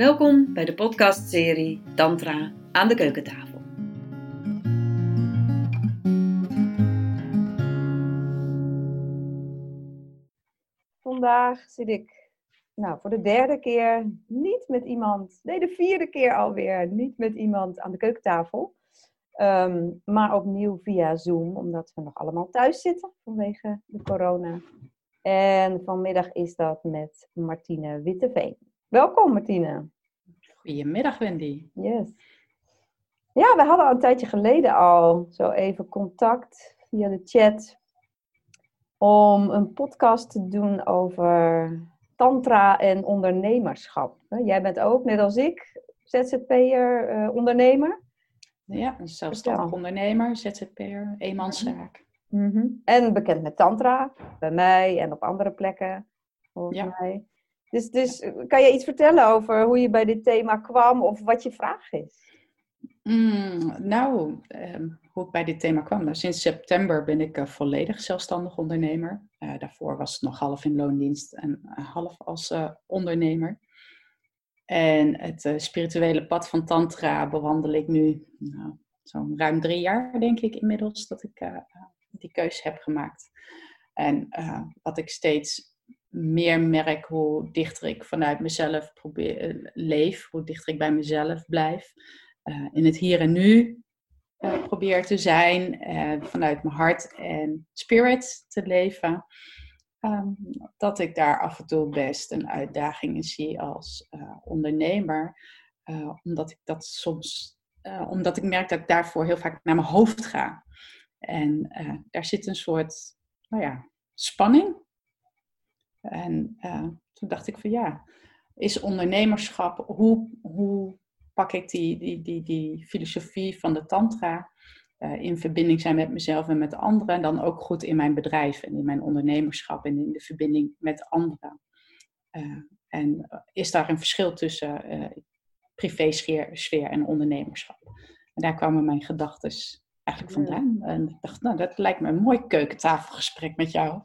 Welkom bij de podcastserie Tantra aan de keukentafel. Vandaag zit ik nou, voor de derde keer niet met iemand, nee de vierde keer alweer, niet met iemand aan de keukentafel. Ehm, maar opnieuw via Zoom, omdat we nog allemaal thuis zitten vanwege de corona. En vanmiddag is dat met Martine Witteveen. Welkom Martine. Goedemiddag Wendy. Yes. Ja, we hadden al een tijdje geleden al zo even contact via de chat om een podcast te doen over tantra en ondernemerschap. Jij bent ook, net als ik, ZZP'er, uh, ondernemer. Ja, een zelfstandig ondernemer, ZZP'er, eenmanszaak. Mm En bekend met tantra, bij mij en op andere plekken, volgens ja. mij. Dus, dus kan je iets vertellen over hoe je bij dit thema kwam of wat je vraag is? Mm, nou, ehm, hoe ik bij dit thema kwam. Nou, sinds september ben ik uh, volledig zelfstandig ondernemer. Uh, daarvoor was het nog half in loondienst en half als ondernemer. En het spirituele pad van Tantra bewandel ik nu nou, zo'n ruim drie jaar, denk ik inmiddels, dat ik die keuze heb gemaakt. En wat ik steeds meer merk hoe dichter ik vanuit mezelf probeer, eh, leef, hoe dichter ik bij mezelf blijf. Uh, in het hier en nu uh, probeer te zijn, vanuit mijn hart en spirit te leven. Um, dat ik daar af en toe best een uitdaging in zie als ondernemer. omdat ik dat soms, omdat ik merk dat ik daarvoor heel vaak naar mijn hoofd ga. En daar zit een soort, nou ja, spanning en uh, toen dacht ik van ja, is ondernemerschap, hoe, hoe pak ik die, die, die, die filosofie van de tantra uh, in verbinding zijn met mezelf en met anderen en dan ook goed in mijn bedrijf en in mijn ondernemerschap en in de verbinding met anderen. Uh, en is daar een verschil tussen privé-sfeer en ondernemerschap? En daar kwamen mijn gedachten eigenlijk vandaan. En ik dacht, nou, dat lijkt me een mooi keukentafelgesprek met jou.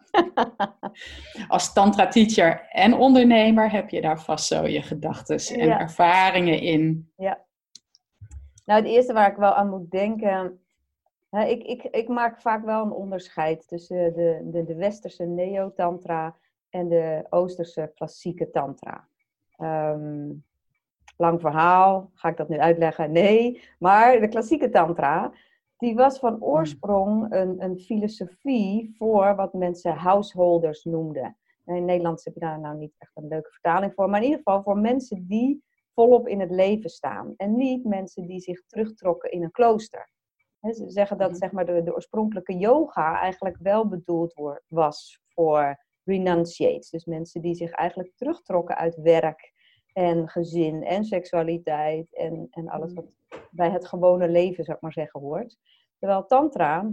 Als tantra-teacher en ondernemer heb je daar vast zo je gedachten en ervaringen in. Ja. Nou, het eerste waar ik wel aan moet denken... Hè, ik, ik, ik maak vaak wel een onderscheid tussen de, de, de westerse neo-tantra en de oosterse klassieke tantra. Ehm, lang verhaal, ga ik dat nu uitleggen? Nee, maar de klassieke tantra, die was van hmm. oorsprong een, een filosofie voor wat mensen householders noemden. En in Nederland heb je daar nou niet echt een leuke vertaling voor, maar in ieder geval voor mensen die volop in het leven staan. En niet mensen die zich terugtrokken in een klooster. ze zeggen dat hmm. zeg maar, de, de oorspronkelijke yoga eigenlijk wel bedoeld was voor renunciates. Dus mensen die zich eigenlijk terugtrokken uit werk en gezin en seksualiteit en, en alles mm. wat bij het gewone leven, zou ik maar zeggen, hoort. Terwijl Tantra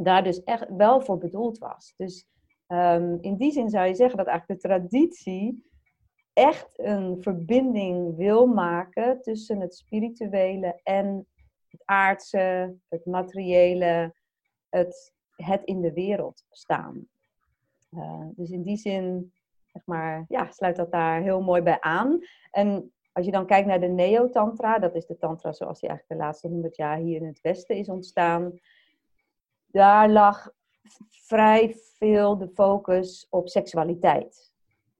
daar dus echt wel voor bedoeld was. Dus um, in die zin zou je zeggen dat eigenlijk de traditie echt een verbinding wil maken tussen het spirituele en het aardse, het materiële, het, het in de wereld staan. Uh, dus in die zin zeg maar, ja, sluit dat daar heel mooi bij aan. En als je dan kijkt naar de Neo-Tantra, dat is de Tantra zoals die eigenlijk de laatste honderd jaar hier in het Westen is ontstaan. Daar lag vrij veel de focus op seksualiteit.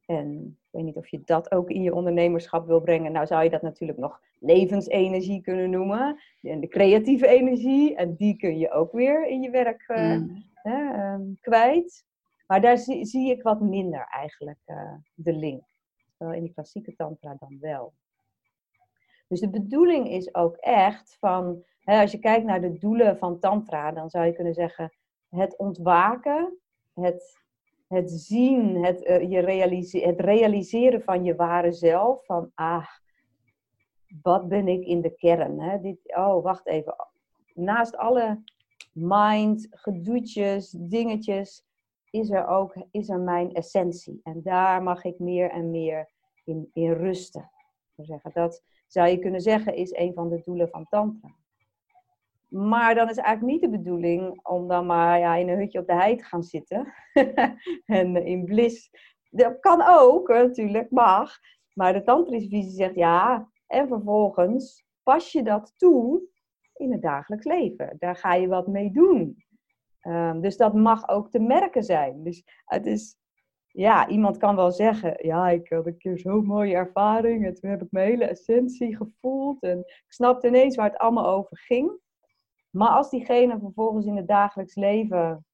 En ik weet niet of je dat ook in je ondernemerschap wil brengen. Nou zou je dat natuurlijk nog levensenergie kunnen noemen. En de creatieve energie. En die kun je ook weer in je werk uh, hè, um, kwijt. Maar daar zie, zie ik wat minder eigenlijk uh, de link. Terwijl in die klassieke tantra dan wel. Dus de bedoeling is ook echt van, hè, als je kijkt naar de doelen van tantra, dan zou je kunnen zeggen het ontwaken, het, het zien, het, uh, je realise het realiseren van je ware zelf. Van, ah, wat ben ik in de kern? Hè? Dit, oh, wacht even. Naast alle mind, gedoetjes, dingetjes, is er ook is er mijn essentie. En daar mag ik meer en meer in, in rusten. Zeggen. Dat zou je kunnen zeggen is een van de doelen van Tantra. Maar dan is eigenlijk niet de bedoeling om dan maar ja, in een hutje op de hei te gaan zitten. en in bliss. Dat kan ook, natuurlijk, mag. Maar de tantrische visie zegt ja, en vervolgens pas je dat toe in het dagelijks leven. Daar ga je wat mee doen. Ehm, dus dat mag ook te merken zijn. Dus het is, ja, iemand kan wel zeggen, ja, ik had een keer zo'n mooie ervaring en toen heb ik mijn hele essentie gevoeld en ik snapte ineens waar het allemaal over ging. Maar als diegene vervolgens in het dagelijks leven,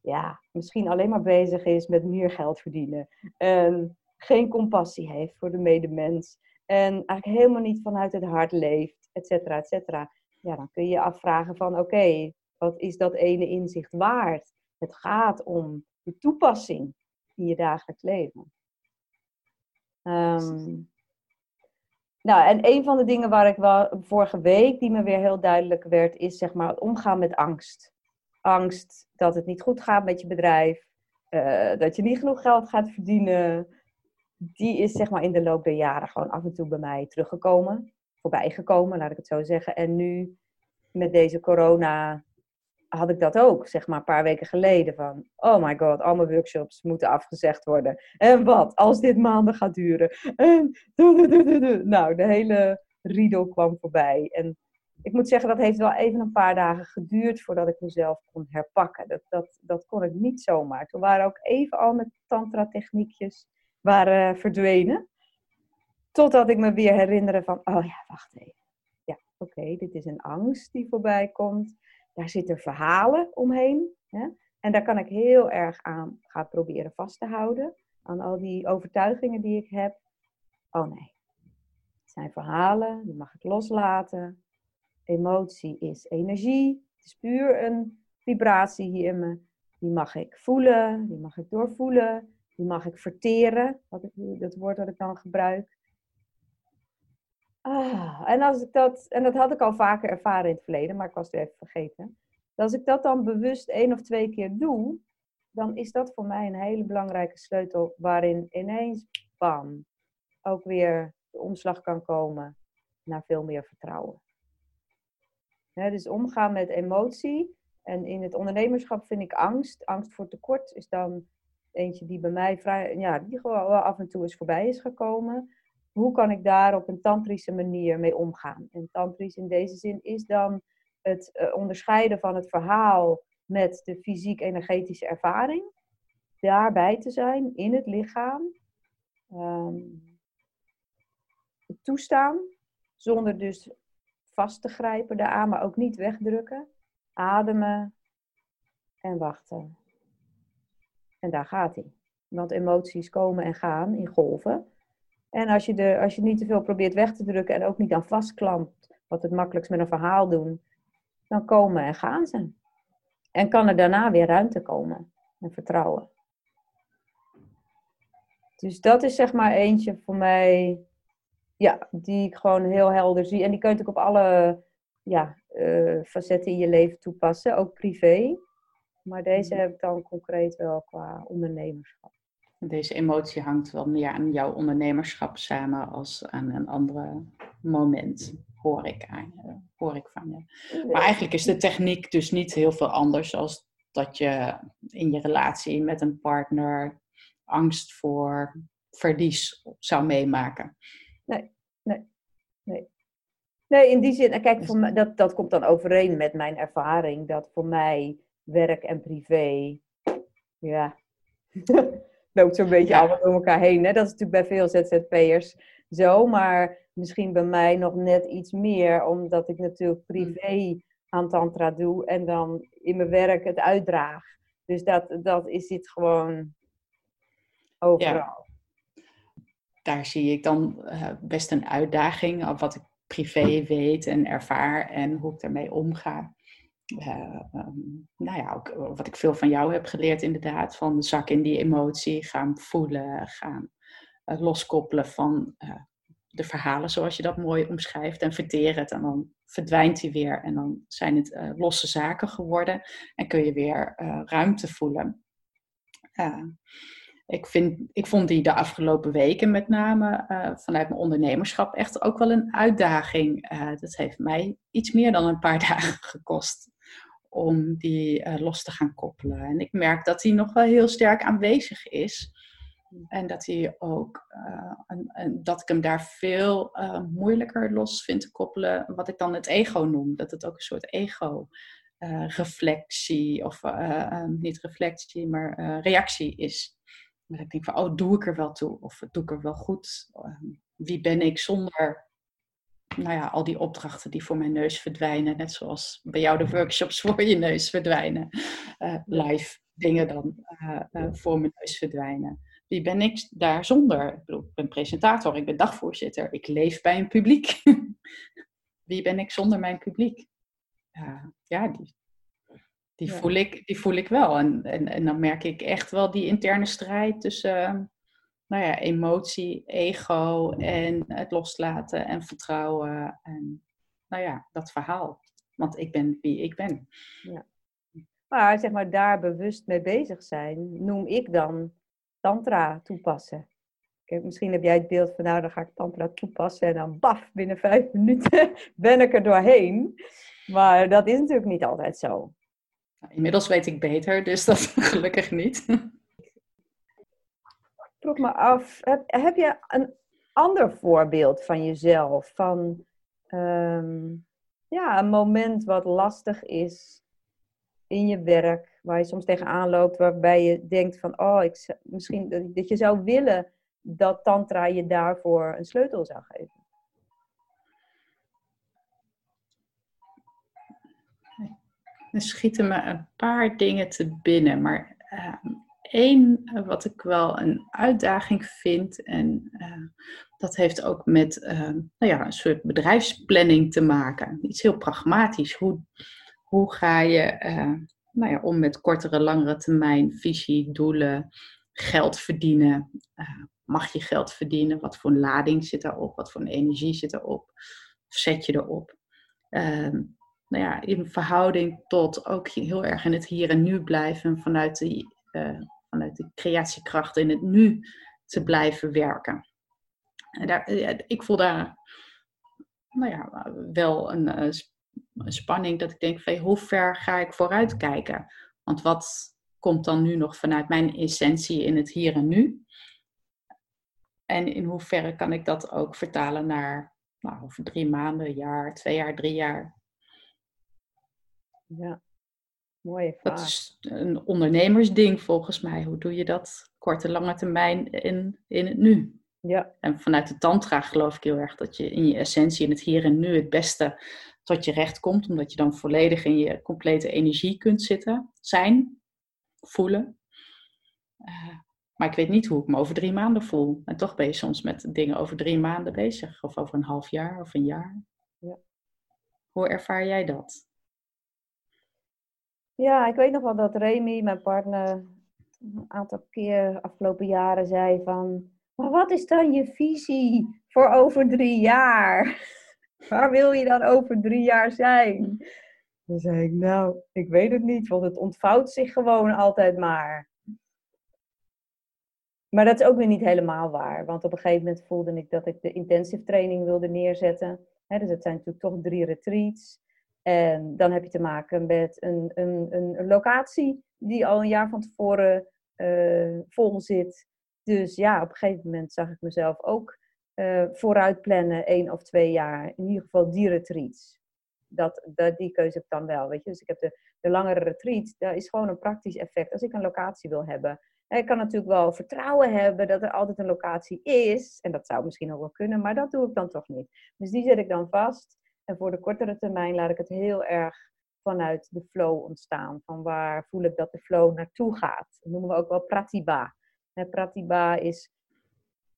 ja, misschien alleen maar bezig is met meer geld verdienen en geen compassie heeft voor de medemens en eigenlijk helemaal niet vanuit het hart leeft, et cetera, et cetera, ja, dan kun je je afvragen van, oké, wat is dat ene inzicht waard? Het gaat om de toepassing in je dagelijks leven. Ehm, nou, en een van de dingen waar ik wel vorige week, die me weer heel duidelijk werd, is zeg maar het omgaan met angst. Angst dat het niet goed gaat met je bedrijf, uh, dat je niet genoeg geld gaat verdienen. Die is zeg maar in de loop der jaren gewoon af en toe bij mij teruggekomen, voorbijgekomen, laat ik het zo zeggen. En nu met deze corona had ik dat ook, zeg maar, een paar weken geleden. Van, oh my god, al workshops moeten afgezegd worden. En wat, als dit maanden gaat duren? En, nou, de hele riedel kwam voorbij. En ik moet zeggen, dat heeft wel even een paar dagen geduurd voordat ik mezelf kon herpakken. Dat, dat, dat kon ik niet zomaar. Toen waren ook even al mijn tantra-techniekjes waren verdwenen. Totdat ik me weer herinnerde van, oh ja, wacht even. Ja, oké, dit is een angst die voorbij komt daar zitten verhalen omheen. Hè? En daar kan ik heel erg aan gaan proberen vast te houden. Aan al die overtuigingen die ik heb. Oh nee, het zijn verhalen, die mag ik loslaten. Emotie is energie. Het is puur een vibratie hier in me. Die mag ik voelen, die mag ik doorvoelen, die mag ik verteren. Dat woord dat ik dan gebruik. Ah, en, als ik dat, en dat had ik al vaker ervaren in het verleden, maar ik was het even vergeten. als ik dat dan bewust één of twee keer doe, dan is dat voor mij een hele belangrijke sleutel waarin ineens, bam, ook weer de omslag kan komen naar veel meer vertrouwen. dus omgaan met emotie. En in het ondernemerschap vind ik angst. Angst voor tekort is dan eentje die bij mij vrij, ja, die gewoon af en toe eens voorbij is gekomen hoe kan ik daar op een tantrische manier mee omgaan? En tantrisch in deze zin is dan het eh, onderscheiden van het verhaal met de fysiek-energetische ervaring. Daarbij te zijn, in het lichaam. Um, toestaan, zonder dus vast te grijpen daaraan, maar ook niet wegdrukken. Ademen en wachten. En daar gaat hij. Want emoties komen en gaan in golven. En als je, de, als je niet te veel probeert weg te drukken en ook niet aan vastklampt, wat het makkelijkst met een verhaal doen, dan komen en gaan ze. En kan er daarna weer ruimte komen en vertrouwen. Dus dat is zeg maar eentje voor mij, ja, die ik gewoon heel helder zie. En die kun je natuurlijk op alle ja, uh, facetten in je leven toepassen, ook privé. Maar deze mhm. heb ik dan concreet wel qua ondernemerschap. Deze emotie hangt wel meer aan jouw ondernemerschap samen als aan een ander moment, hoor ik, aan, hoor ik van je. Maar eigenlijk is de techniek dus niet heel veel anders als dat je in je relatie met een partner angst voor verlies zou meemaken. Nee, nee, nee. Nee, in die zin, kijk, voor mij, dat, dat komt dan overeen met mijn ervaring, dat voor mij werk en privé, ja, loopt zo'n beetje allemaal door elkaar heen. Hè? Dat is natuurlijk bij veel ZZP'ers zo, maar misschien bij mij nog net iets meer, omdat ik natuurlijk mm. privé aan tantra doe en dan in mijn werk het uitdraag. Dus dat, dat is het gewoon overal. Daar zie ik dan uh, best een uitdaging, of wat ik privé weet en ervaar en hoe ik daarmee omga. Uh, nou ja, ook eh, wat ik veel van jou heb geleerd inderdaad, van zak in die emotie, gaan voelen, gaan uh, loskoppelen van de verhalen zoals je dat mooi omschrijft en verteren het en dan verdwijnt hij weer en dan zijn het losse zaken geworden en kun je weer ruimte voelen. ik, vind, ik vond die de afgelopen weken met name vanuit mijn ondernemerschap echt ook wel een uitdaging. dat heeft mij iets meer dan een paar dagen gekost om die uh, los te gaan koppelen. En ik merk dat die nog wel heel sterk aanwezig is. En dat hij ook, uh, en, dat ik hem daar veel uh, moeilijker los vind te koppelen, wat ik dan het ego noem. Dat het ook een soort ego-reflectie, of niet reflectie, maar reactie is. Dat ik denk van, oh, doe ik er wel toe? Of doe ik er wel goed? wie ben ik zonder nou ja, al die opdrachten die voor mijn neus verdwijnen. Net zoals bij jou de workshops voor je neus verdwijnen. Uh, live dingen dan uh, uh, voor mijn neus verdwijnen. Wie ben ik daar zonder? Ik bedoel, ik ben presentator, ik ben dagvoorzitter, ik leef bij een publiek. Wie ben ik zonder mijn publiek? ja, die, die, Voel ik, die voel ik wel. En, en, en dan merk ik echt wel die interne strijd tussen nou ja, emotie, ego en het loslaten en vertrouwen. En nou ja, dat verhaal. Want ik ben wie ik ben. Ja. Maar zeg maar daar bewust mee bezig zijn, noem ik dan tantra toepassen. Kijk, misschien heb jij het beeld van nou, dan ga ik tantra toepassen en dan baf, binnen vijf minuten ben ik er doorheen. Maar dat is natuurlijk niet altijd zo. Nou, inmiddels weet ik beter, dus dat gelukkig niet. Vroeg me af, heb, heb je een ander voorbeeld van jezelf? Van ehm, ja, een moment wat lastig is in je werk, waar je soms tegenaan loopt, waarbij je denkt van, oh, ik, misschien dat, je zou willen dat Tantra je daarvoor een sleutel zou geven? Er schieten me een paar dingen te binnen, maar uh, één eh, wat ik wel een uitdaging vind, en uh, dat heeft ook met uh, nou ja, een soort bedrijfsplanning te maken. Iets heel pragmatisch. Hoe, hoe ga je nou ja, om met kortere, langere termijn visie, doelen, geld verdienen? mag je geld verdienen? Wat voor lading zit daarop? Wat voor energie zit erop? Of zet je erop? Ehm, nou ja, in verhouding tot ook heel erg in het hier en nu blijven vanuit die, de creatiekracht in het nu te blijven werken. En daar, ik voel daar nou ja, wel een, eh, spanning dat ik denk van hoe ver ga ik vooruit kijken? Want wat komt dan nu nog vanuit mijn essentie in het hier en nu? En in hoeverre kan ik dat ook vertalen naar nou, over drie maanden, jaar, twee jaar, drie jaar? Ja, mooie vraag. Dat is een ondernemersding volgens mij. Hoe doe je dat korte, lange termijn in, in het nu? Ja. En vanuit de tantra geloof ik heel erg dat je in je essentie, in het hier en nu, het beste tot je recht komt. Omdat je dan volledig in je complete energie kunt zitten, zijn, voelen. Uh, maar ik weet niet hoe ik me over drie maanden voel. En toch ben je soms met dingen over drie maanden bezig. Of over een half jaar of een jaar. Ja. Hoe ervaar jij dat? Ja, ik weet nog wel dat Remy, mijn partner, een aantal keer afgelopen jaren zei van... Maar wat is dan je visie voor over drie jaar? Waar wil je dan over drie jaar zijn? Dan zei ik, nou, ik weet het niet, want het ontvouwt zich gewoon altijd maar. Maar dat is ook weer niet helemaal waar. Want op een gegeven moment voelde ik dat ik de intensive training wilde neerzetten. dus het zijn natuurlijk toch drie retreats. En dan heb je te maken met een, een, een locatie die al een jaar van tevoren uh, vol zit. Dus ja, op een gegeven moment zag ik mezelf ook uh, vooruit plannen, één of twee jaar. In ieder geval die retreats. Dat, dat, die keuze ik dan wel. Weet je? Dus ik heb de, de langere retreat, daar is gewoon een praktisch effect. Als ik een locatie wil hebben, ik kan natuurlijk wel vertrouwen hebben dat er altijd een locatie is. En dat zou misschien ook wel kunnen, maar dat doe ik dan toch niet. Dus die zet ik dan vast. En voor de kortere termijn laat ik het heel erg vanuit de flow ontstaan. Van waar voel ik dat de flow naartoe gaat. Dat noemen we ook wel pratibha. pratibha is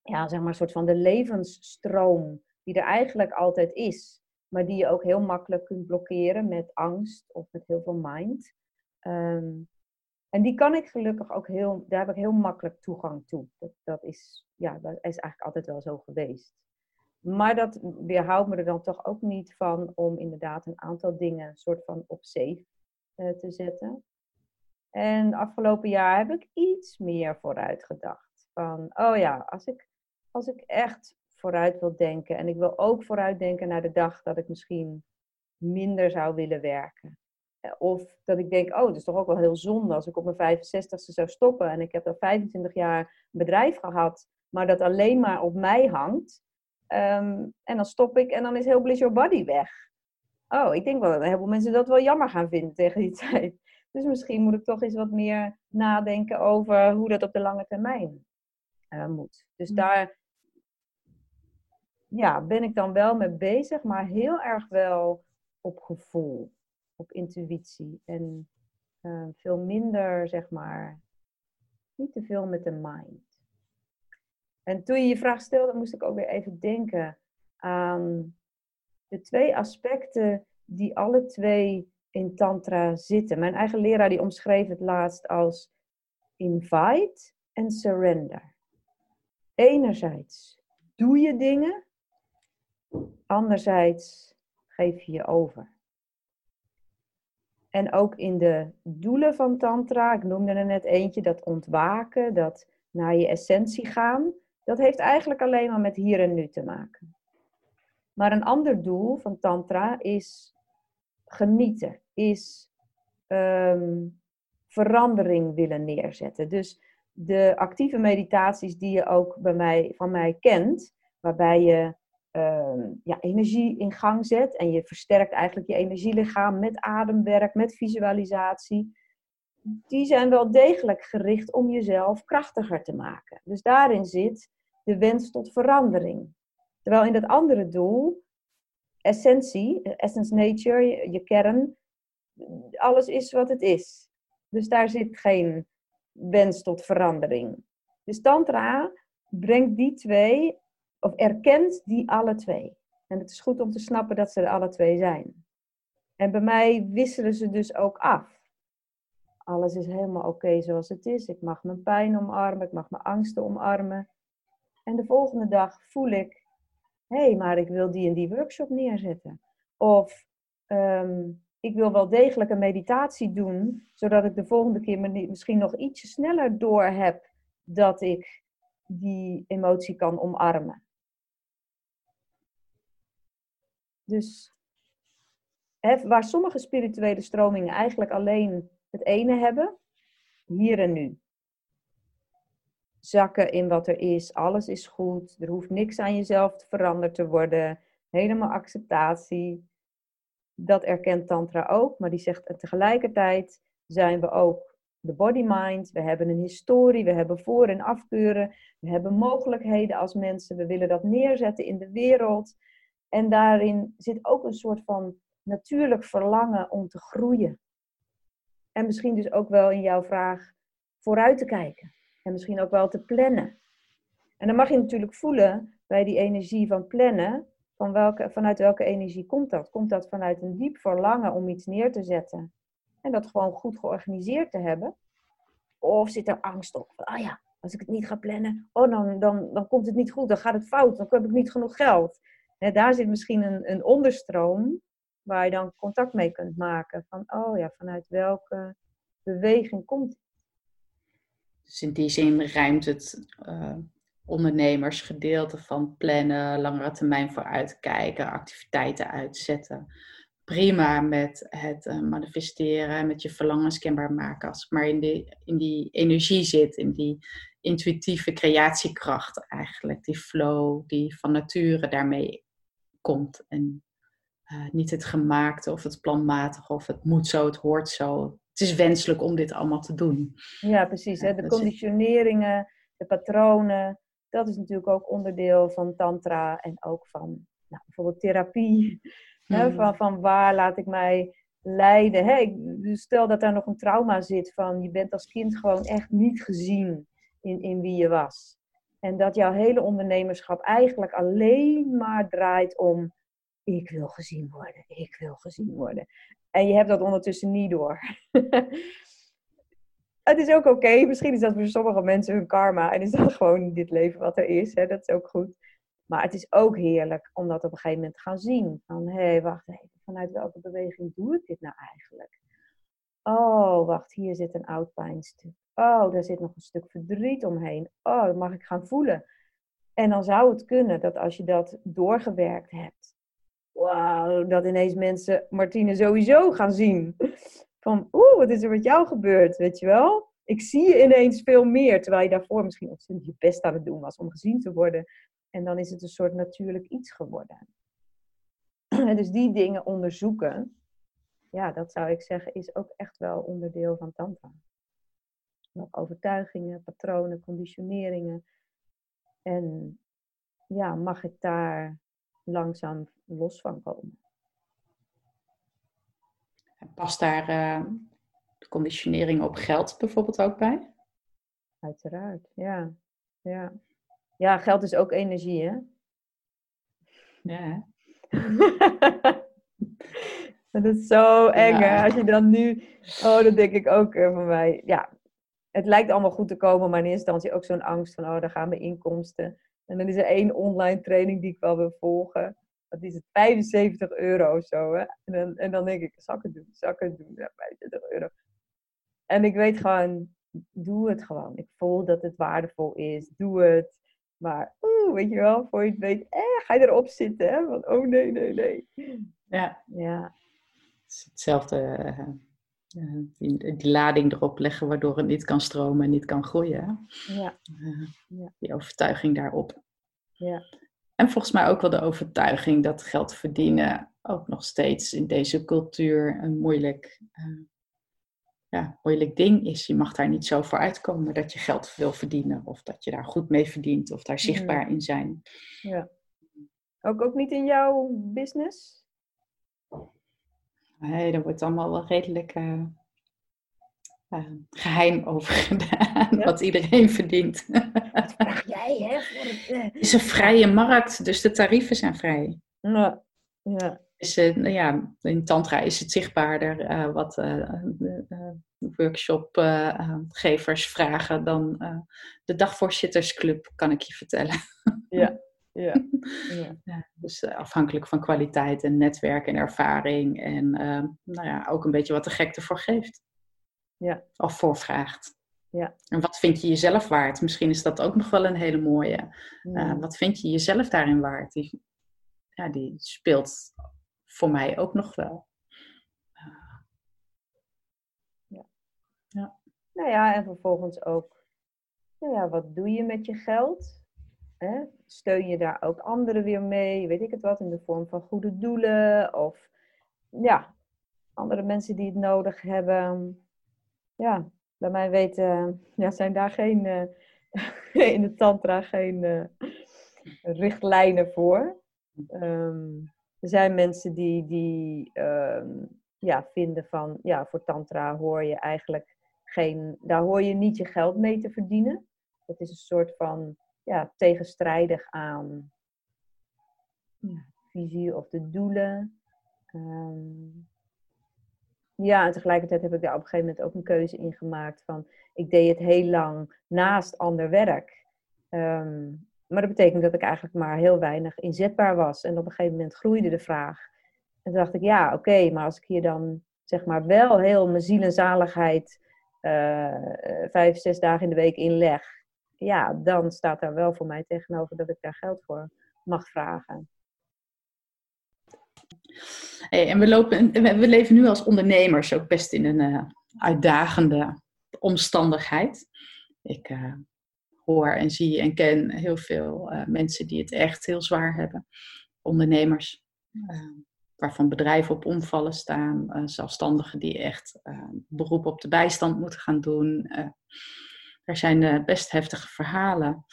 ja, zeg maar een soort van de levensstroom die er eigenlijk altijd is. Maar die je ook heel makkelijk kunt blokkeren met angst of met heel veel mind. Um, en die kan ik gelukkig ook heel, daar heb ik heel makkelijk toegang toe. Dat, dat, is, ja, dat is eigenlijk altijd wel zo geweest. Maar dat weerhoudt me er dan toch ook niet van om inderdaad een aantal dingen soort van op safe uh, te zetten. En afgelopen jaar heb ik iets meer vooruit gedacht. Van, oh ja, als ik, als ik echt vooruit wil denken en ik wil ook vooruit denken naar de dag dat ik misschien minder zou willen werken Of dat ik denk, oh, het is toch ook wel heel zonde als ik op mijn 65ste zou stoppen en ik heb al 25 jaar bedrijf gehad, maar dat alleen maar op mij hangt. Ehm, en dan stop ik en dan is heel Bliss Your Body weg. Oh, ik denk wel dat een heleboel mensen dat wel jammer gaan vinden tegen die tijd. Dus misschien moet ik toch eens wat meer nadenken over hoe dat op de lange termijn uh, moet. Dus daar ja, ben ik dan wel mee bezig, maar heel erg wel op gevoel, op intuïtie. En uh, veel minder, zeg maar, niet te veel met de mind. En toen je je vraag stelde, moest ik ook weer even denken aan de twee aspecten die alle twee in Tantra zitten. Mijn eigen leraar die omschreef het laatst als invite en surrender. Enerzijds doe je dingen, anderzijds geef je je over. En ook in de doelen van Tantra, ik noemde er net eentje, dat ontwaken, dat naar je essentie gaan, dat heeft eigenlijk alleen maar met hier en nu te maken. Maar een ander doel van Tantra is genieten, is ehm, verandering willen neerzetten. Dus de actieve meditaties die je ook bij mij, van mij kent, waarbij je ehm, ja, energie in gang zet en je versterkt eigenlijk je energielichaam met ademwerk, met visualisatie, die zijn wel degelijk gericht om jezelf krachtiger te maken. Dus daarin zit de wens tot verandering. Terwijl in dat andere doel, essentie, essence nature, je, kern, alles is wat het is. Dus daar zit geen wens tot verandering. Dus Tantra brengt die twee, of erkent die alle twee. En het is goed om te snappen dat ze er alle twee zijn. En bij mij wisselen ze dus ook af. Alles is helemaal oké zoals het is. Ik mag mijn pijn omarmen, ik mag mijn angsten omarmen. En de volgende dag voel ik, hé, hey, maar ik wil die en die workshop neerzetten. Of ehm, ik wil wel degelijk een meditatie doen, zodat ik de volgende keer misschien nog ietsje sneller door heb dat ik die emotie kan omarmen. Dus waar sommige spirituele stromingen eigenlijk alleen het ene hebben, hier en nu. Zakken in wat er is, alles is goed, er hoeft niks aan jezelf veranderd te worden, helemaal acceptatie dat erkent Tantra ook, maar die zegt tegelijkertijd zijn we ook de body-mind. We hebben een historie, we hebben voor- en afkeuren, we hebben mogelijkheden als mensen, we willen dat neerzetten in de wereld. En daarin zit ook een soort van natuurlijk verlangen om te groeien. En misschien dus ook wel in jouw vraag vooruit te kijken. En misschien ook wel te plannen. En dan mag je natuurlijk voelen bij die energie van plannen van welke, vanuit welke energie komt dat? Komt dat vanuit een diep verlangen om iets neer te zetten en dat gewoon goed georganiseerd te hebben? Of zit er angst op? Ah ja, als ik het niet ga plannen, oh, dan, dan, dan komt het niet goed, dan gaat het fout, dan heb ik niet genoeg geld. daar zit misschien een, een onderstroom waar je dan contact mee kunt maken. Van, oh ja, vanuit welke beweging komt? Dus in die zin ruimt het uh, ondernemersgedeelte van plannen, langere termijn vooruitkijken, activiteiten uitzetten. Prima met het uh, manifesteren, met je verlangens kenbaar maken. Als het maar in die, in die energie zit, in die intuïtieve creatiekracht eigenlijk. Die flow die van nature daarmee komt. En uh, niet het gemaakte of het planmatige of het moet zo, het hoort zo. Het is wenselijk om dit allemaal te doen. Ja, precies. Hè? De conditioneringen, de patronen, dat is natuurlijk ook onderdeel van tantra en ook van nou, bijvoorbeeld therapie. Hè, mm. van, van waar laat ik mij leiden. Hè? Dus stel dat daar nog een trauma zit van je bent als kind gewoon echt niet gezien in, in wie je was. En dat jouw hele ondernemerschap eigenlijk alleen maar draait om ik wil gezien worden, ik wil gezien worden. En je hebt dat ondertussen niet door. het is ook oké. Misschien is dat voor sommige mensen hun karma. En is dat gewoon dit leven wat er is. Hè? Dat is ook goed. Maar het is ook heerlijk om dat op een gegeven moment te gaan zien. Van, hé, hey, wacht even. Vanuit welke beweging doe ik dit nou eigenlijk? Oh, wacht. Hier zit een oud pijnstuk. Oh, daar zit nog een stuk verdriet omheen. Oh, dat mag ik gaan voelen. En dan zou het kunnen dat als je dat doorgewerkt hebt, wauw, dat ineens mensen Martine sowieso gaan zien. Van, oeh, wat is er met jou gebeurd, weet je wel? Ik zie je ineens veel meer, terwijl je daarvoor misschien ontzettend je best aan het doen was om gezien te worden. En dan is het een soort natuurlijk iets geworden. dus die dingen onderzoeken, ja, dat zou ik zeggen, is ook echt wel onderdeel van Tantra. Nog overtuigingen, patronen, conditioneringen. En ja, mag ik daar langzaam los van komen. Past daar uh, de conditionering op geld bijvoorbeeld ook bij? Uiteraard, ja. ja. Ja, geld is ook energie, hè? Ja. dat is zo eng, hè? Als je dan nu... Oh, dat denk ik ook uh, van mij. Ja, het lijkt allemaal goed te komen, maar in eerste instantie ook zo'n angst van... Oh, daar gaan mijn inkomsten. En dan is er één online training die ik wel wil volgen. Dat is het 75 euro of zo, hè? En dan, en dan denk ik, zakken doen, zakken doen. Ja, 25 euro. En ik weet gewoon, doe het gewoon. Ik voel dat het waardevol is. Doe het. Maar, oeh, weet je wel, voor je het weet, eh, ga je erop zitten, hè? Want, oh nee, nee, nee. Ja. Ja. Het is hetzelfde, uh, die, die, lading erop leggen waardoor het niet kan stromen en niet kan groeien. Ja. Uh, ja. Die overtuiging daarop. Ja. En volgens mij ook wel de overtuiging dat geld verdienen ook nog steeds in deze cultuur een moeilijk ja, moeilijk ding is. Je mag daar niet zo voor uitkomen dat je geld wil verdienen. Of dat je daar goed mee verdient. Of daar zichtbaar in zijn. Ja. Ook, ook niet in jouw business? Nee, daar wordt allemaal wel redelijk uh, uh, geheim over gedaan. Wat iedereen verdient. Wat vraag jij, hè? Voor het, uh... Het is een vrije markt, dus de tarieven zijn vrij. Ja. ja. Dus nou ja, in Tantra is het zichtbaarder wat de workshopgevers vragen dan de dagvoorzittersclub, kan ik je vertellen. Ja, ja. ja. dus afhankelijk van kwaliteit en netwerk en ervaring en nou ja, ook een beetje wat de gek ervoor geeft. Ja. Of voorvraagt. Ja. En wat vind je jezelf waard? Misschien is dat ook nog wel een hele mooie. wat vind je jezelf daarin waard? Die, ja, die speelt voor mij ook nog wel. ja. ja. Nou ja, en vervolgens ook, nou ja, wat doe je met je geld? Steun je daar ook anderen weer mee? Weet ik het wat, in de vorm van goede doelen? Of ja, andere mensen die het nodig hebben. Ja, bij mij weten, ja, zijn daar geen, uh, in de tantra geen uh, richtlijnen voor. Um, er zijn mensen die, die ehm, ja, vinden van, ja, voor tantra hoor je eigenlijk geen, daar hoor je niet je geld mee te verdienen. Dat is een soort van, ja, tegenstrijdig aan ja, visie of de doelen. Ehm, ja, en tegelijkertijd heb ik daar op een gegeven moment ook een keuze in gemaakt van, ik deed het heel lang naast ander werk. Um, maar dat betekent dat ik eigenlijk maar heel weinig inzetbaar was. En op een gegeven moment groeide de vraag. En toen dacht ik, ja, oké, maar als ik hier dan zeg maar wel heel mijn ziel en zaligheid uh, vijf, zes dagen in de week inleg, ja, dan staat daar wel voor mij tegenover dat ik daar geld voor mag vragen. En we, lopen, we leven nu als ondernemers ook best in een uh, uitdagende omstandigheid. Ik uh, hoor en zie en ken heel veel uh, mensen die het echt heel zwaar hebben. Ondernemers, waarvan bedrijven op omvallen staan. Zelfstandigen die echt beroep op de bijstand moeten gaan doen. Er zijn best heftige verhalen.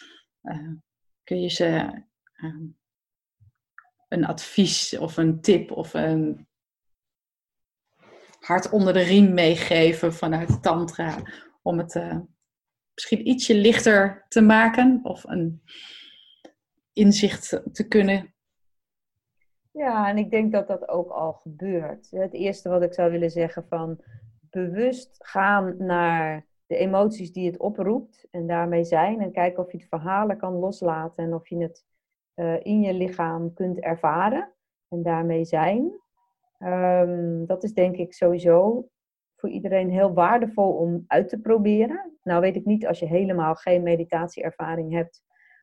kun je ze een advies of een tip of een hart onder de riem meegeven vanuit Tantra om het misschien ietsje lichter te maken of een inzicht te kunnen. Ja, en ik denk dat dat ook al gebeurt. Het eerste wat ik zou willen zeggen van bewust gaan naar de emoties die het oproept en daarmee zijn en kijken of je het verhalen kan loslaten en of je het uh, in je lichaam kunt ervaren en daarmee zijn. Um, dat is denk ik sowieso voor iedereen heel waardevol om uit te proberen. Nou weet ik niet als je helemaal geen meditatieervaring hebt,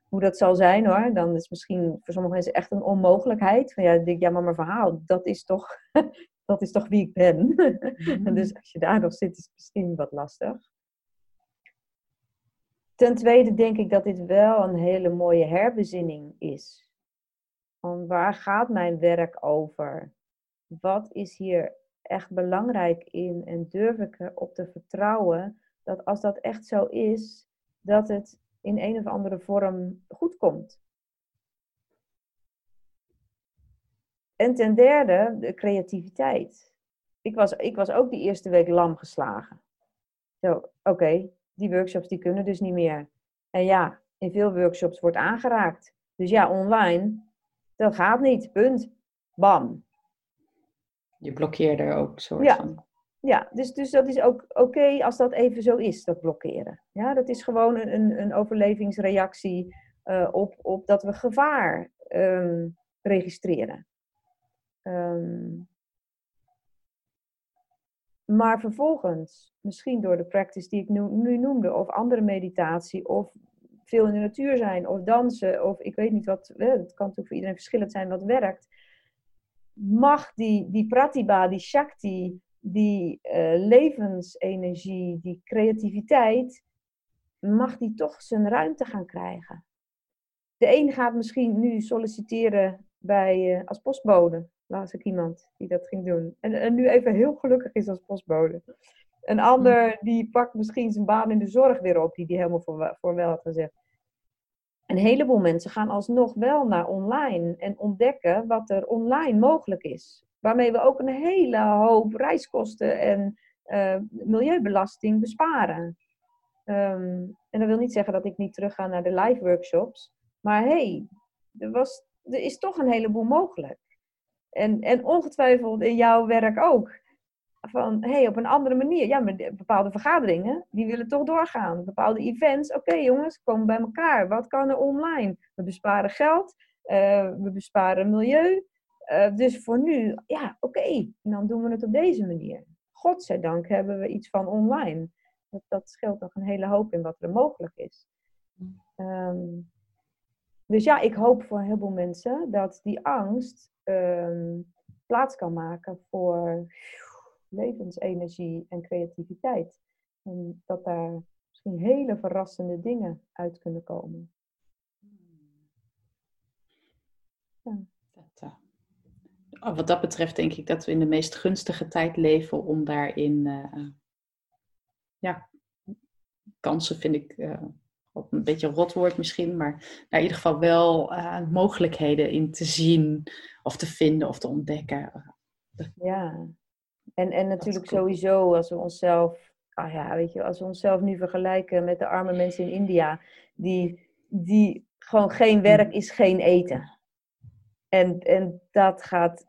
hoe dat zal zijn hoor. Dan is misschien voor sommige mensen echt een onmogelijkheid. Van ja, denk, ja, maar mijn verhaal, dat is toch, dat is toch wie ik ben. Mhm. dus als je daar nog zit, is het misschien wat lastig. Ten tweede denk ik dat dit wel een hele mooie herbezinning is. Van waar gaat mijn werk over? Wat is hier echt belangrijk in? En durf ik erop te vertrouwen dat als dat echt zo is, dat het in een of andere vorm goed komt? En ten derde, de creativiteit. Ik was, ik was ook die eerste week lam geslagen. Zo, oké, die workshops die kunnen dus niet meer. En ja, in veel workshops wordt aangeraakt. Dus ja, online, dat gaat niet. Punt. Bam. Je blokkeerde er ook soort Ja. van. Ja, dus, dus dat is ook oké als dat even zo is, dat blokkeren. Ja, dat is gewoon een, een, overlevingsreactie eh, op, op dat we gevaar ehm, registreren. Ehm, maar vervolgens, misschien door de practice die ik nu, noemde, of andere meditatie, of veel in de natuur zijn, of dansen, of ik weet niet wat, het kan natuurlijk voor iedereen verschillend zijn wat werkt, mag die, die pratibha, die shakti, die eh, levensenergie, die creativiteit, mag die toch zijn ruimte gaan krijgen. De een gaat misschien nu solliciteren bij, eh, als postbode. Laatst ik iemand die dat ging doen. En, en nu even heel gelukkig is als postbode. Een ander die pakt misschien zijn baan in de zorg weer op, die die helemaal voor, voor wel had gezegd. Een heleboel mensen gaan alsnog wel naar online en ontdekken wat er online mogelijk is. Waarmee we ook een hele hoop reiskosten en eh, milieubelasting besparen. Ehm, en dat wil niet zeggen dat ik niet terug ga naar de live workshops. Maar hey, er, was, er is toch een heleboel mogelijk. En, en ongetwijfeld in jouw werk ook. Van hey, op een andere manier. Ja, maar de- bepaalde vergaderingen, die willen toch doorgaan. Bepaalde events, oké jongens, komen bij elkaar. Wat kan er online? We besparen geld, eh, we besparen milieu. Eh, dus voor nu, ja, oké, dan doen we het op deze manier. Godzijdank hebben we iets van online. Dat, dat scheelt nog een hele hoop in wat er mogelijk is. Ehm, dus ja, ik hoop voor een heleboel mensen dat die angst ehm, plaats kan maken voor levensenergie en creativiteit. En dat daar misschien hele verrassende dingen uit kunnen komen. Eh, oh, wat dat betreft denk ik dat we in de meest gunstige tijd leven om daarin, eh, ja, kansen vind ik eh, ook een beetje een rotwoord misschien, maar daar in ieder geval wel eh, mogelijkheden in te zien of te vinden of te ontdekken. Ja, en, en natuurlijk sowieso als we onszelf, ah ja, weet je, als we onszelf nu vergelijken met de arme mensen in India, die, die gewoon geen werk is geen eten. En, en dat gaat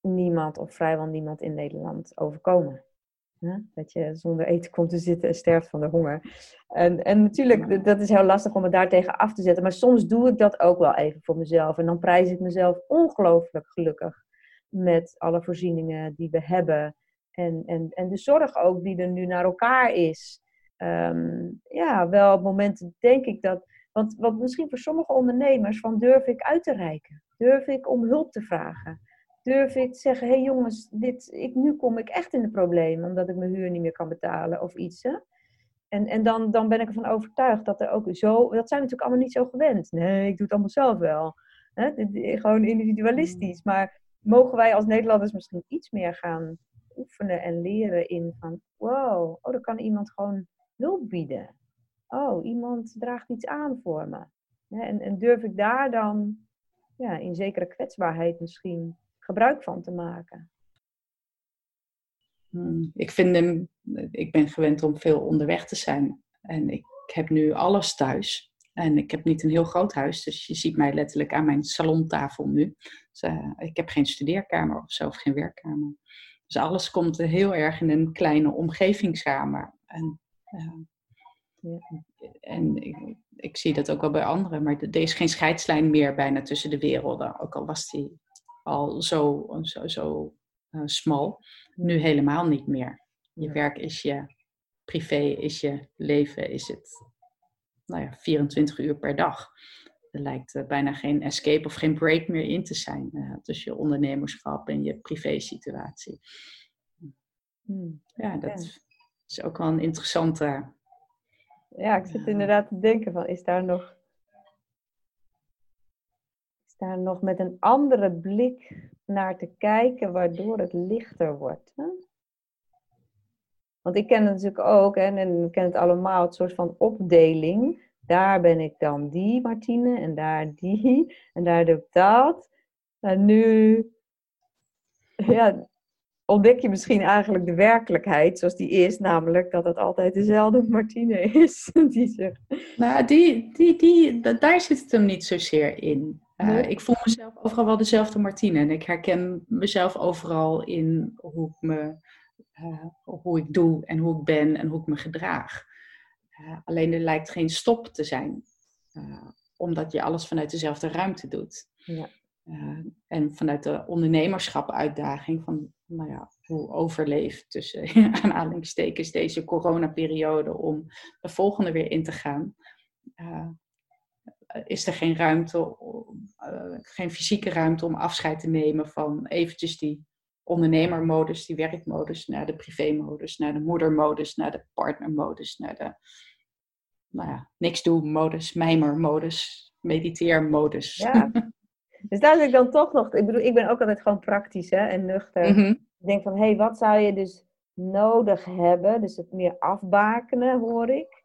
niemand of vrijwel niemand in Nederland overkomen. Hè? Dat je zonder eten komt te zitten en sterft van de honger. En, en natuurlijk, dat is heel lastig om het daartegen af te zetten. Maar soms doe ik dat ook wel even voor mezelf. En dan prijs ik mezelf ongelooflijk gelukkig met alle voorzieningen die we hebben. En, en, en de zorg ook die er nu naar elkaar is. Ehm, ja, wel op momenten denk ik dat. Want, want misschien voor sommige ondernemers van durf ik uit te reiken. Durf ik om hulp te vragen. Durf ik te zeggen, hé hey jongens, dit, ik, nu kom ik echt in de problemen omdat ik mijn huur niet meer kan betalen of iets. Hè? En, en dan, dan ben ik ervan overtuigd dat er ook zo, dat zijn natuurlijk allemaal niet zo gewend. Nee, ik doe het allemaal zelf wel. Hè? Gewoon individualistisch. Maar mogen wij als Nederlanders misschien iets meer gaan oefenen en leren in van, wow, oh, dan kan iemand gewoon hulp bieden. Oh, iemand draagt iets aan voor me. En, en durf ik daar dan ja, in zekere kwetsbaarheid misschien gebruik van te maken? Hmm, Ik vind hem, ik ben gewend om veel onderweg te zijn. En ik heb nu alles thuis. En ik heb niet een heel groot huis, dus je ziet mij letterlijk aan mijn salontafel nu. Dus, eh, ik heb geen studeerkamer of zo, of geen werkkamer. Dus alles komt heel erg in een kleine omgeving samen. En, eh, Ja. en ik, ik zie dat ook wel bij anderen, maar er is geen scheidslijn meer bijna tussen de werelden. Ook al was die al zo, zo, zo eh, smal, nu helemaal niet meer. Je Ja. werk is je privé, is je leven, is het nou ja, 24 uur per dag. er lijkt bijna geen escape of geen break meer in te zijn tussen je ondernemerschap en je privésituatie. Hmm. Ja, dat is ook wel een interessante. Ja, ik zit inderdaad te denken van, is daar nog daar nog met een andere blik naar te kijken, waardoor het lichter wordt. Hè? Want ik ken het natuurlijk ook, hè, en ik ken het allemaal, het soort van opdeling. Daar ben ik dan die Martine, en daar die, en daar doe ik dat. En nu ontdek je misschien eigenlijk de werkelijkheid zoals die is, namelijk dat het altijd dezelfde Martine is. die. Nou, die, die, die, daar zit het hem niet zozeer in. Uh, ik voel mezelf overal wel dezelfde Martine. En ik herken mezelf overal in hoe ik, me, uh, hoe ik doe en hoe ik ben en hoe ik me gedraag. Uh, alleen er lijkt geen stop te zijn. omdat je alles vanuit dezelfde ruimte doet. Ja. en vanuit de ondernemerschap uitdaging van, nou ja, hoe overleef tussen aanhalingstekens deze coronaperiode om de volgende weer in te gaan is er geen ruimte, uh, geen fysieke ruimte om afscheid te nemen van eventjes die ondernemermodus, die werkmodus, naar de privémodus, naar de moedermodus, naar de partnermodus, naar de nou ja, niks doen modus, mijmermodus, mediteermodus. Ja. Dus daar zit ik dan toch nog, ik bedoel, ik ben ook altijd gewoon praktisch hè, en nuchter. Mhm. Ik denk van, hé, hey, wat zou je dus nodig hebben? Dus het meer afbakenen, hoor ik.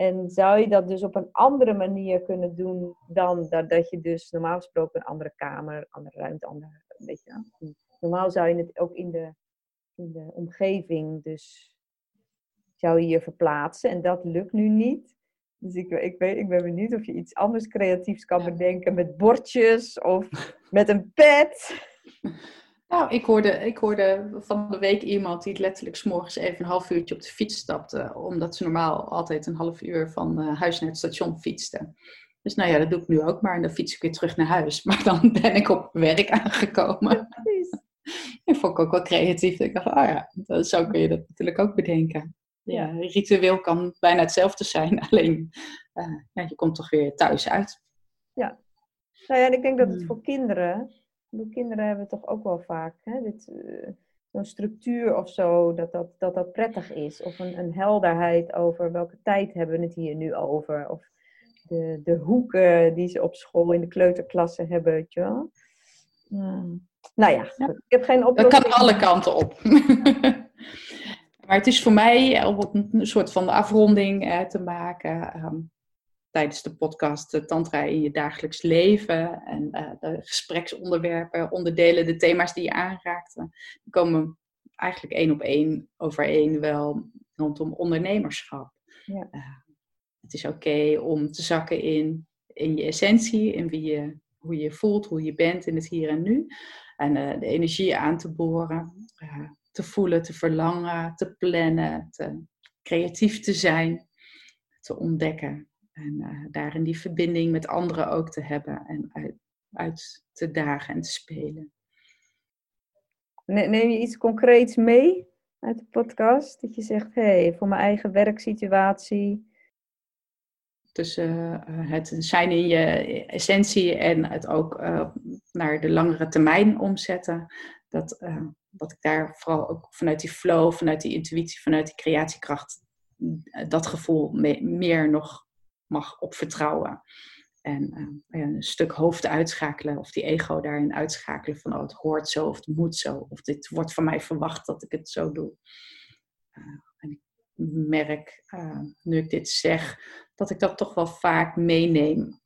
En zou je dat dus op een andere manier kunnen doen dan dat, dat je dus normaal gesproken een andere kamer, andere ruimte, andere, weet je, normaal zou je het ook in de, in de omgeving, dus zou je je verplaatsen en dat lukt nu niet. Dus ik, ik, weet, ik ben benieuwd of je iets anders creatiefs kan bedenken met bordjes of met een pet. Nou, ik hoorde, ik hoorde van de week iemand die letterlijk s'morgens even een half uurtje op de fiets stapte. Omdat ze normaal altijd een half uur van uh, huis naar het station fietste. Dus nou ja, dat doe ik nu ook maar. En dan fiets ik weer terug naar huis. Maar dan ben ik op werk aangekomen. Dat vond ik ook wel creatief. Ik dacht, oh ja, zo kun je dat natuurlijk ook bedenken. Ja, ritueel kan bijna hetzelfde zijn. Alleen, uh, ja, je komt toch weer thuis uit. Ja. Nou ja, en ik denk dat het hmm. voor kinderen de kinderen hebben toch ook wel vaak hè, dit, uh, zo'n structuur of zo, dat dat, dat dat prettig is. Of een, een helderheid over welke tijd hebben we het hier nu over. Of de, de hoeken die ze op school in de kleuterklassen hebben, weet je wel. Hmm. Nou ja, ik heb geen oplossing. Dat kan alle kanten op. maar het is voor mij om een soort van afronding eh, te maken. Ehm, tijdens de podcast uh, Tantra in je dagelijks leven. En uh, de gespreksonderwerpen, onderdelen, de thema's die je aanraakte, die komen eigenlijk één op één overeen wel rondom ondernemerschap. Ja. Uh, het is oké om te zakken in, in je essentie, in wie je, hoe je voelt, hoe je bent in het hier en nu. En de energie aan te boren, te voelen, te verlangen, te plannen, te creatief te zijn, te ontdekken. En uh, daarin die verbinding met anderen ook te hebben en uit, uit te dagen en te spelen. Neem je iets concreets mee uit de podcast? Dat je zegt, hé, hey, voor mijn eigen werksituatie. Tussen uh, het zijn in je essentie en het ook uh, naar de langere termijn omzetten. Dat, uh, dat ik daar vooral ook vanuit die flow, vanuit die intuïtie, vanuit die creatiekracht, dat gevoel me meer nog mag op vertrouwen. En uh, een stuk hoofd uitschakelen, of die ego daarin uitschakelen van oh, het hoort zo of het moet zo, of dit wordt van mij verwacht dat ik het zo doe. Uh, en ik merk, uh, nu ik dit zeg, dat ik dat toch wel vaak meeneem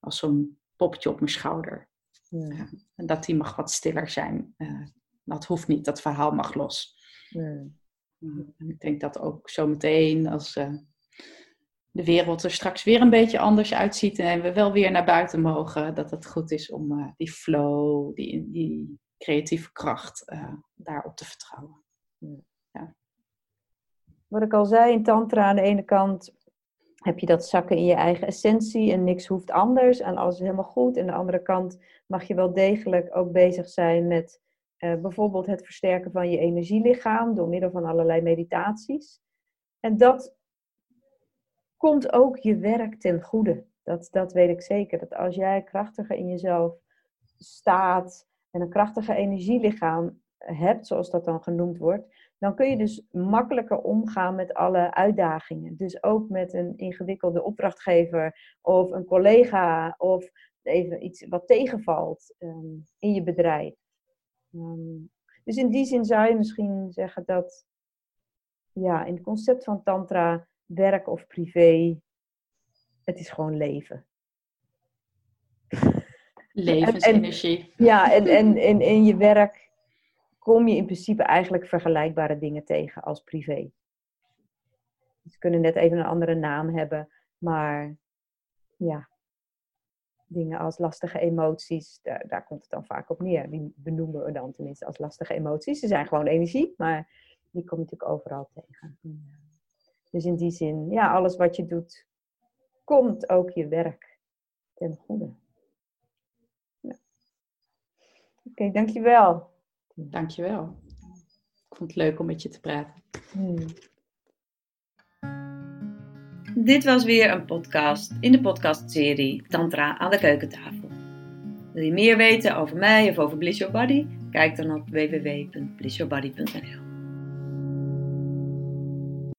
als zo'n poppetje op mijn schouder. Ja. en dat die mag wat stiller zijn. dat hoeft niet, dat verhaal mag los. Ja. En ik denk dat ook zometeen als de wereld er straks weer een beetje anders uitziet en we wel weer naar buiten mogen, dat het goed is om uh, die flow, die, die creatieve kracht uh, daarop te vertrouwen. Ja. Wat ik al zei in Tantra, aan de ene kant heb je dat zakken in je eigen essentie en niks hoeft anders en alles is helemaal goed. En aan de andere kant mag je wel degelijk ook bezig zijn met uh, bijvoorbeeld het versterken van je energielichaam door middel van allerlei meditaties. En dat komt ook je werk ten goede. Dat, dat weet ik zeker. Dat als jij krachtiger in jezelf staat en een krachtiger energielichaam hebt, zoals dat dan genoemd wordt, dan kun je dus makkelijker omgaan met alle uitdagingen. Dus ook met een ingewikkelde opdrachtgever of een collega of even iets wat tegenvalt ehm, in je bedrijf. Ehm, dus in die zin zou je misschien zeggen dat ja, in het concept van tantra, werk of privé, het is gewoon leven. Levensenergie. ja, en, en, en in je werk kom je in principe eigenlijk vergelijkbare dingen tegen als privé. Ze kunnen net even een andere naam hebben, maar ja, dingen als lastige emoties, daar, daar komt het dan vaak op neer. Die benoemen we dan tenminste als lastige emoties. Ze zijn gewoon energie, maar die kom je natuurlijk overal tegen. Dus in die zin, ja, alles wat je doet, komt ook je werk ten goede. Ja. Oké, okay, dankjewel. Dankjewel. Ik vond het leuk om met je te praten. Hmm. Dit was weer een podcast in de podcastserie Tantra aan de keukentafel. Wil je meer weten over mij of over Bliss Your Body? Kijk dan op www.blissyourbody.nl